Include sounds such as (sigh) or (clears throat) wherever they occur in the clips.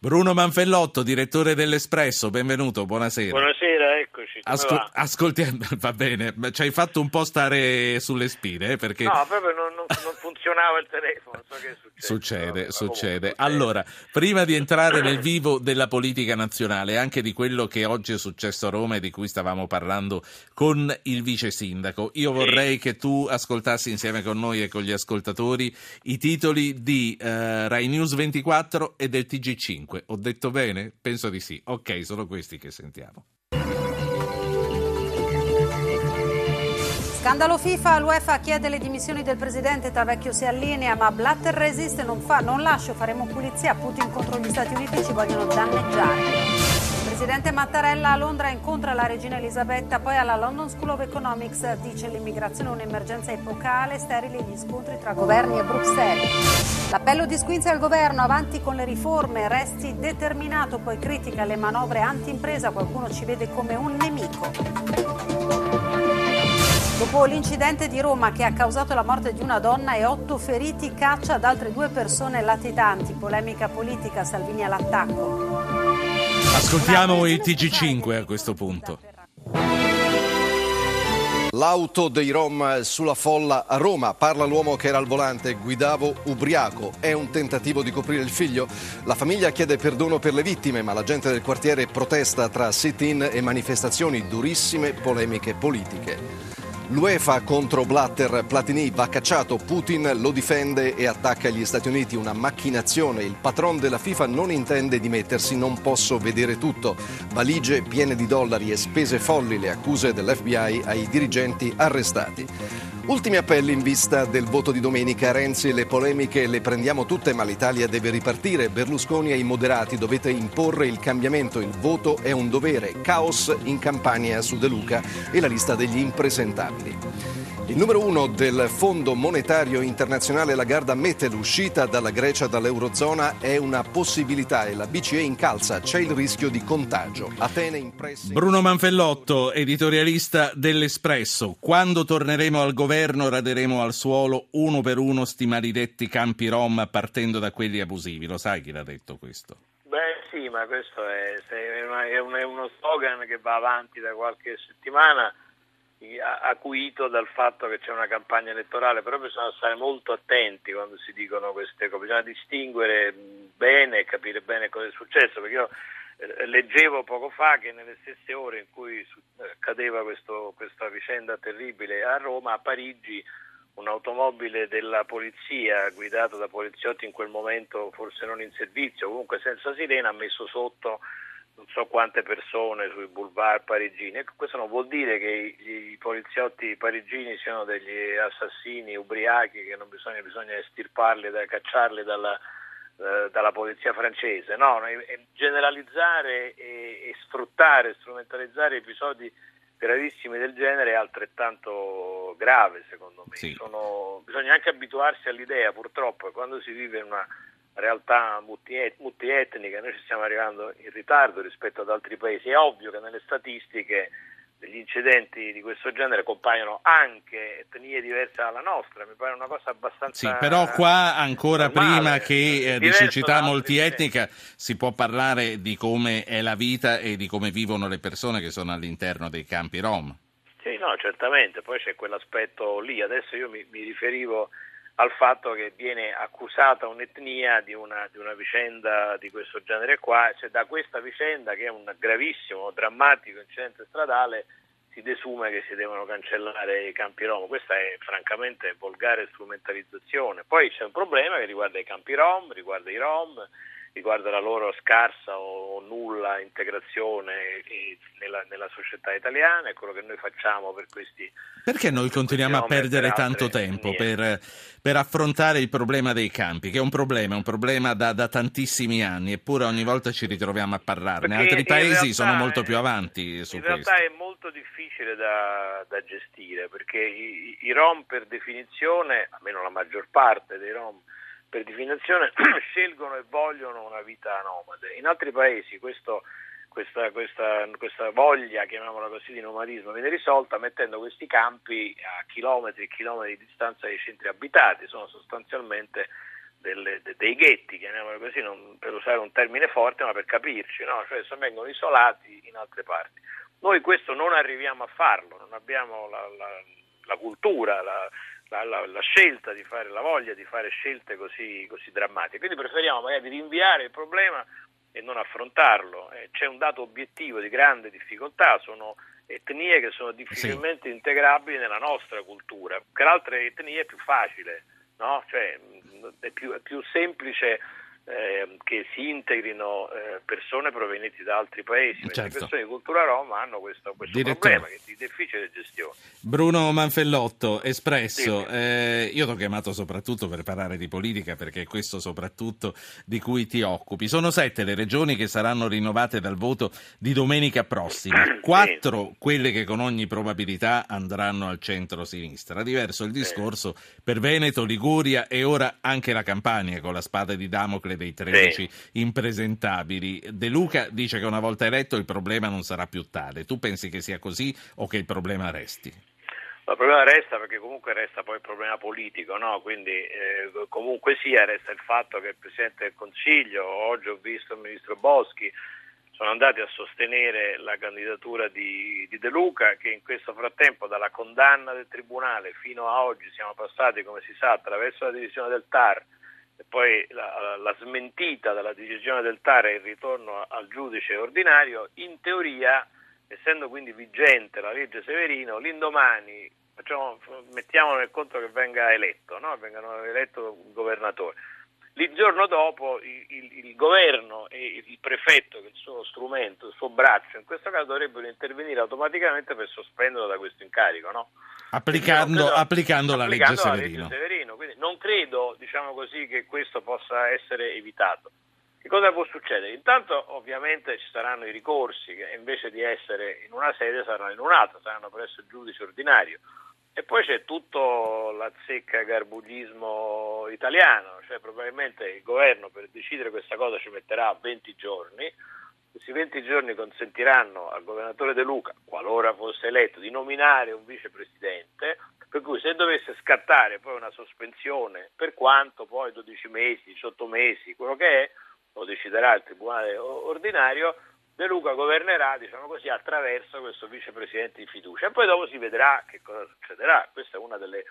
Bruno Manfellotto, direttore dell'Espresso, benvenuto, buonasera. Buonasera, eccoci. Va? Ascoltiamo, (laughs) va bene, ci hai fatto un po' stare sulle spine, eh, perché... No, proprio non, non, non funzionava il telefono, so che succede. Succede, no, succede. Allora, prima di entrare nel vivo della politica nazionale, anche di quello che oggi è successo a Roma e di cui stavamo parlando con il vice sindaco, io vorrei che tu ascoltassi insieme con noi e con gli ascoltatori i titoli di eh, Rai News 24 e del TG5. Ho detto bene? Penso di sì. Ok, sono questi che sentiamo. Scandalo FIFA, l'UEFA chiede le dimissioni del presidente, Tavecchio si allinea, ma Blatter resiste, non, fa, non lascio, faremo pulizia, Putin contro gli Stati Uniti ci vogliono danneggiare. Il presidente Mattarella a Londra incontra la regina Elisabetta, poi alla London School of Economics dice l'immigrazione è un'emergenza epocale, sterili gli scontri tra governi e Bruxelles. L'appello di Squinzi al governo, avanti con le riforme, resti determinato, poi critica le manovre anti-impresa, qualcuno ci vede come un nemico. Dopo l'incidente di Roma che ha causato la morte di una donna e otto feriti, caccia ad altre due persone latitanti. Polemica politica, Salvini all'attacco. Ascoltiamo il TG5 a questo punto. L'auto dei Rom sulla folla a Roma. Parla l'uomo che era al volante. Guidavo ubriaco. È un tentativo di coprire il figlio? La famiglia chiede perdono per le vittime, ma la gente del quartiere protesta tra sit-in e manifestazioni durissime, polemiche politiche. L'UEFA contro Blatter, Platini va cacciato, Putin lo difende e attacca gli Stati Uniti, una macchinazione. Il patron della FIFA non intende dimettersi, non posso vedere tutto. Valigie piene di dollari e spese folli, le accuse dell'FBI ai dirigenti arrestati. Ultimi appelli in vista del voto di domenica. Renzi, le polemiche le prendiamo tutte, ma l'Italia deve ripartire. Berlusconi e i moderati dovete imporre il cambiamento. Il voto è un dovere. Caos in Campania su De Luca e la lista degli impresentabili. Il numero uno del Fondo Monetario Internazionale Lagarde ammette l'uscita dalla Grecia dall'Eurozona è una possibilità e la BCE incalza, c'è il rischio di contagio. Atene in. Bruno Manfellotto, editorialista dell'Espresso. Quando torneremo al governo raderemo al suolo uno per uno sti maledetti campi Rom partendo da quelli abusivi. Lo sai chi l'ha detto questo? Beh sì, ma questo è, è uno slogan che va avanti da qualche settimana acuito dal fatto che c'è una campagna elettorale, però bisogna stare molto attenti quando si dicono queste cose, bisogna distinguere bene e capire bene cosa è successo, perché io eh, leggevo poco fa che nelle stesse ore in cui accadeva questo, questa vicenda terribile a Roma, a Parigi, un'automobile della polizia guidata da poliziotti in quel momento forse non in servizio, comunque senza sirena, ha messo sotto non so quante persone sui boulevard parigini. Questo non vuol dire che i, i poliziotti parigini siano degli assassini ubriachi che non bisogna, bisogna estirparli, cacciarli dalla, eh, dalla polizia francese. No, generalizzare e, e sfruttare, strumentalizzare episodi gravissimi del genere è altrettanto grave secondo me. Sì. Sono, bisogna anche abituarsi all'idea purtroppo quando si vive in una realtà multietnica, noi ci stiamo arrivando in ritardo rispetto ad altri paesi. È ovvio che nelle statistiche degli incidenti di questo genere compaiono anche etnie diverse dalla nostra, mi pare una cosa abbastanza... Sì, però qua ancora normale, prima che eh, di cecità multietnica si può parlare di come è la vita e di come vivono le persone che sono all'interno dei campi Rom. Sì, no, certamente, poi c'è quell'aspetto lì, adesso io mi, mi riferivo al fatto che viene accusata un'etnia di una, di una, vicenda di questo genere qua, cioè da questa vicenda che è un gravissimo, drammatico incidente stradale si desume che si devono cancellare i campi rom, questa è francamente volgare strumentalizzazione. Poi c'è un problema che riguarda i campi rom, riguarda i rom, riguarda la loro scarsa o nulla integrazione nella, nella, società italiana, è quello che noi facciamo per questi... Perché noi continuiamo a perdere tanto tempo per, per, affrontare il problema dei campi, che è un problema, un problema da, da tantissimi anni, eppure ogni volta ci ritroviamo a parlarne. Perché Altri paesi sono molto più avanti su in questo. In realtà è molto difficile da, da gestire, perché i, i Rom per definizione, almeno la maggior parte dei Rom, per definizione (clears throat) scelgono e vogliono una vita nomade. In altri paesi questo, questa, questa, questa, voglia, chiamiamola così, di nomadismo viene risolta mettendo questi campi a chilometri e chilometri di distanza dai centri abitati, sono sostanzialmente delle, de, dei ghetti, chiamiamolo così, non per usare un termine forte, ma per capirci, no? cioè vengono isolati in altre parti. Noi questo non arriviamo a farlo, non abbiamo la, la, la cultura, la, la, la, la, scelta di fare, la voglia di fare scelte così, così drammatiche. Quindi preferiamo magari rinviare il problema e non affrontarlo. Eh, c'è un dato obiettivo di grande difficoltà, sono etnie che sono difficilmente sì. integrabili nella nostra cultura, per altre etnie è più facile, no? cioè, è, più, è più semplice eh, che si integrino eh, persone provenienti da altri paesi. Certo. Le persone di cultura Roma hanno questo, questo problema che è di difficile gestione. Bruno Manfellotto, Espresso, sì. eh, io ti ho chiamato soprattutto per parlare di politica perché è questo soprattutto di cui ti occupi. Sono sette le regioni che saranno rinnovate dal voto di domenica prossima, quattro sì. quelle che con ogni probabilità andranno al centro-sinistra. Diverso il discorso per Veneto, Liguria e ora anche la Campania con la spada di Damocle dei 13 sì. impresentabili. De Luca dice che una volta eletto il problema non sarà più tale. Tu pensi che sia così o che il problema resti? Il problema resta perché comunque resta poi il problema politico, no? quindi eh, comunque sia resta il fatto che il Presidente del Consiglio, oggi ho visto il Ministro Boschi, sono andati a sostenere la candidatura di, di, De Luca che in questo frattempo dalla condanna del Tribunale fino a oggi siamo passati come si sa attraverso la divisione del TAR poi la, la, smentita della decisione del TAR e il ritorno al giudice ordinario, in teoria, essendo quindi vigente la legge Severino, l'indomani facciamo, mettiamo nel conto che venga eletto, no? vengano eletto governatore. Il giorno dopo il, il, il, governo e il prefetto, che è il suo strumento, il suo braccio, in questo caso dovrebbero intervenire automaticamente per sospenderlo da questo incarico. No? Applicando, credo, applicando, la, legge, la legge Severino. Quindi non credo diciamo così, che questo possa essere evitato. Che cosa può succedere? Intanto ovviamente ci saranno i ricorsi che invece di essere in una sede saranno in un'altra, saranno presso il giudice ordinario e poi c'è tutto l'azzecca garbugismo italiano, cioè probabilmente il governo per decidere questa cosa ci metterà 20 giorni, questi 20 giorni consentiranno al governatore De Luca, qualora fosse eletto, di nominare un vicepresidente, per cui se dovesse scattare poi una sospensione, per quanto poi 12 mesi, 18 mesi, quello che è, lo deciderà il Tribunale ordinario, De Luca governerà, diciamo così, attraverso questo vicepresidente di fiducia e poi dopo si vedrà che cosa succederà. Questa è una delle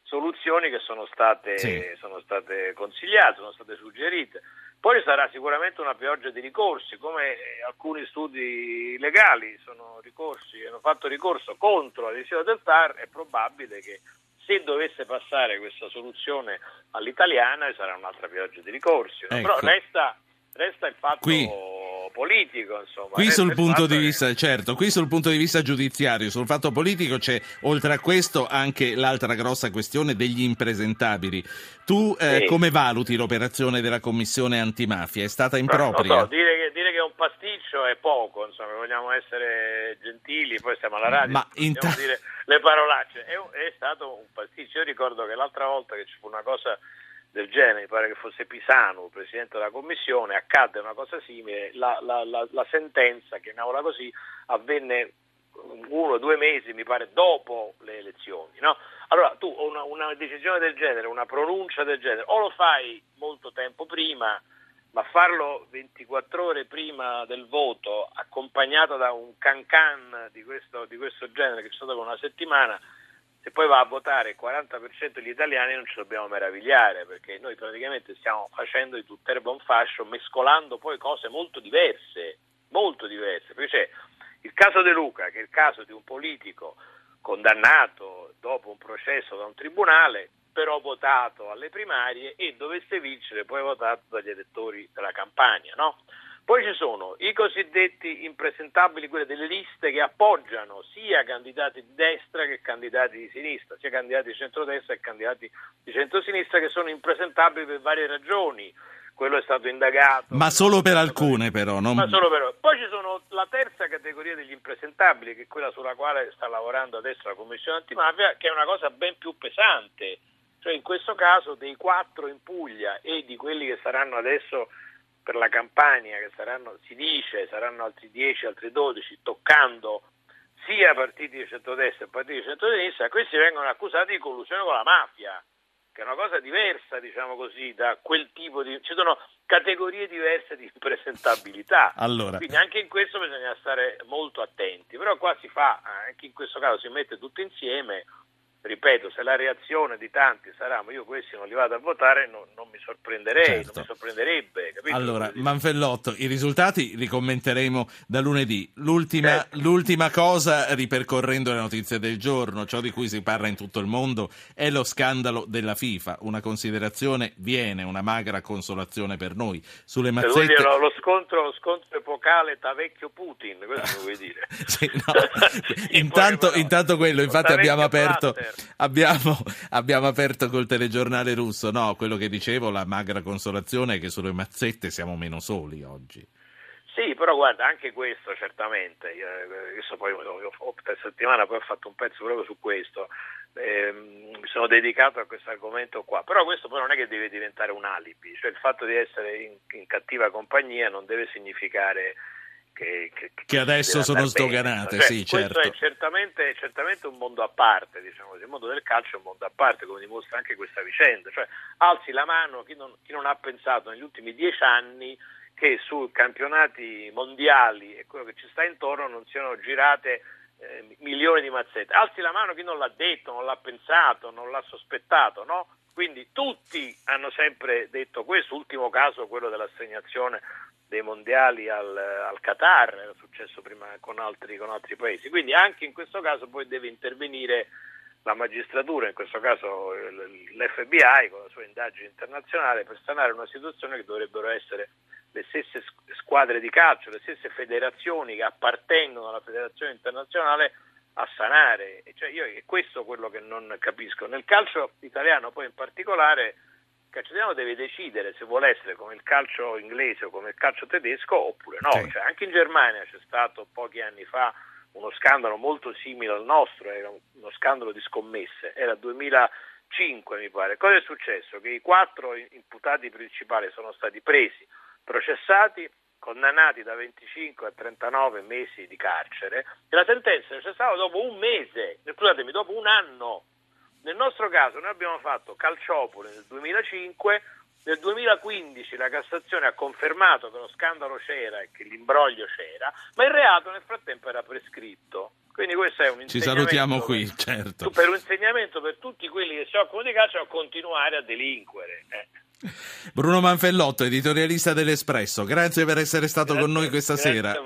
soluzioni che sono state, sì. sono state consigliate, sono state suggerite. Poi sarà sicuramente una pioggia di ricorsi, come alcuni studi legali sono ricorsi, hanno fatto ricorso contro la decisione del TAR, è probabile che se dovesse passare questa soluzione all'italiana ci sarà un'altra pioggia di ricorsi. No? Ecco. Però resta, resta il fatto... Qui politico. Insomma. Qui sul punto di vista, certo, qui sul punto di vista giudiziario, sul fatto politico c'è oltre a questo anche l'altra grossa questione degli impresentabili. Tu eh, sì. come valuti l'operazione della commissione antimafia? È stata impropria? No, so, dire, che, dire, che, è un pasticcio è poco, insomma, vogliamo essere gentili, poi siamo alla radio, Ma inta... dire le parolacce. È, è stato un pasticcio. Io ricordo che l'altra volta che ci fu una cosa del genere, mi pare che fosse Pisano, presidente della commissione, accadde una cosa simile, la, la, la, la sentenza, chiamiamola così, avvenne uno o due mesi, mi pare, dopo le elezioni. No? Allora tu una, una, decisione del genere, una pronuncia del genere, o lo fai molto tempo prima, ma farlo 24 ore prima del voto, accompagnato da un cancan di questo, di questo genere che c'è stato per una settimana, se poi va a votare il 40% degli italiani non ci dobbiamo meravigliare perché noi praticamente stiamo facendo di tutt'erba un fascio mescolando poi cose molto diverse, molto diverse, perché c'è il caso De Luca che è il caso di un politico condannato dopo un processo da un tribunale però votato alle primarie e dovesse vincere poi votato dagli elettori della campagna, no? Poi ci sono i cosiddetti impresentabili, quelle delle liste che appoggiano sia candidati di destra che candidati di sinistra, sia candidati di centrodestra che candidati di centrosinistra che sono impresentabili per varie ragioni. Quello è stato indagato. Ma solo per alcune però. Non... Ma solo per... Poi ci sono la terza categoria degli impresentabili, che è quella sulla quale sta lavorando adesso la Commissione antimafia, che è una cosa ben più pesante. Cioè in questo caso dei quattro in Puglia e di quelli che saranno adesso per la campagna, che saranno, si dice saranno altri 10, altri 12, toccando sia partiti di centrodestra che partiti di centrosinistra, questi vengono accusati di collusione con la mafia. che è una cosa diversa, diciamo così, da quel tipo di... ci sono categorie diverse di impresentabilità. Allora. Quindi anche in questo bisogna stare molto attenti, però qua si fa, anche in questo caso si mette tutto insieme ripeto, se la reazione di tanti sarà ma io questi non li vado a votare, non, non mi sorprenderei, certo. non mi sorprenderebbe. Capito? Allora, Manfellotto, i risultati li commenteremo da lunedì. L'ultima, certo. l'ultima, cosa, ripercorrendo le notizie del giorno, ciò di cui si parla in tutto il mondo, è lo scandalo della FIFA. Una considerazione viene, una magra consolazione per noi. Sulle mazzette... Dire, lo, scontro, lo scontro epocale Tavecchio-Putin, questo vuoi dire? (laughs) sì, no. (laughs) intanto, intanto, quello, infatti abbiamo aperto abbiamo, abbiamo, aperto col telegiornale russo, no, quello che dicevo, la magra consolazione è che sulle mazzette siamo meno soli oggi. Sì, però guarda, anche questo certamente, io, io poi questa settimana poi ho fatto un pezzo proprio su questo, eh, mi sono dedicato a questo argomento qua, però questo poi non è che deve diventare un alibi, cioè il fatto di essere in, in cattiva compagnia non deve significare che, che, che adesso sono sdoganate, cioè, sì, certo. Questo è certamente, certamente, un mondo a parte, diciamo così. il mondo del calcio è un mondo a parte, come dimostra anche questa vicenda. Cioè, alzi la mano chi non, chi non ha pensato negli ultimi dieci anni che su campionati mondiali e quello che ci sta intorno non siano girate eh, milioni di mazzette. Alzi la mano chi non l'ha detto, non l'ha pensato, non l'ha sospettato, no? Quindi tutti hanno sempre detto questo, ultimo caso quello dell'assegnazione dei mondiali al, al, Qatar, era successo prima con altri, con altri paesi. Quindi anche in questo caso poi deve intervenire la magistratura, in questo caso l'FBI con la sua indagine internazionale per sanare una situazione che dovrebbero essere le stesse squadre di calcio, le stesse federazioni che appartengono alla federazione internazionale a sanare. Cioè io, è questo quello che non capisco. Nel calcio italiano poi in particolare calcio italiano deve decidere se vuole essere come il calcio inglese o come il calcio tedesco oppure no. Sì. Cioè, anche in Germania c'è stato pochi anni fa uno scandalo molto simile al nostro, era uno scandalo di scommesse, era 2005 mi pare. Cosa è successo? Che i quattro imputati principali sono stati presi, processati, condannati da 25 a 39 mesi di carcere e la sentenza c'è stata dopo un mese, scusatemi, dopo un anno. Nel nostro caso noi abbiamo fatto Calciopoli nel 2005, nel 2015 la Cassazione ha confermato che lo scandalo c'era e che l'imbroglio c'era, ma il reato nel frattempo era prescritto. Quindi questo è un insegnamento. Ci salutiamo qui, certo. Per un insegnamento per tutti quelli che si occupano di calcio a continuare a delinquere. Eh. Bruno Manfellotto, editorialista dell'Espresso, grazie per essere stato grazie, con noi questa sera.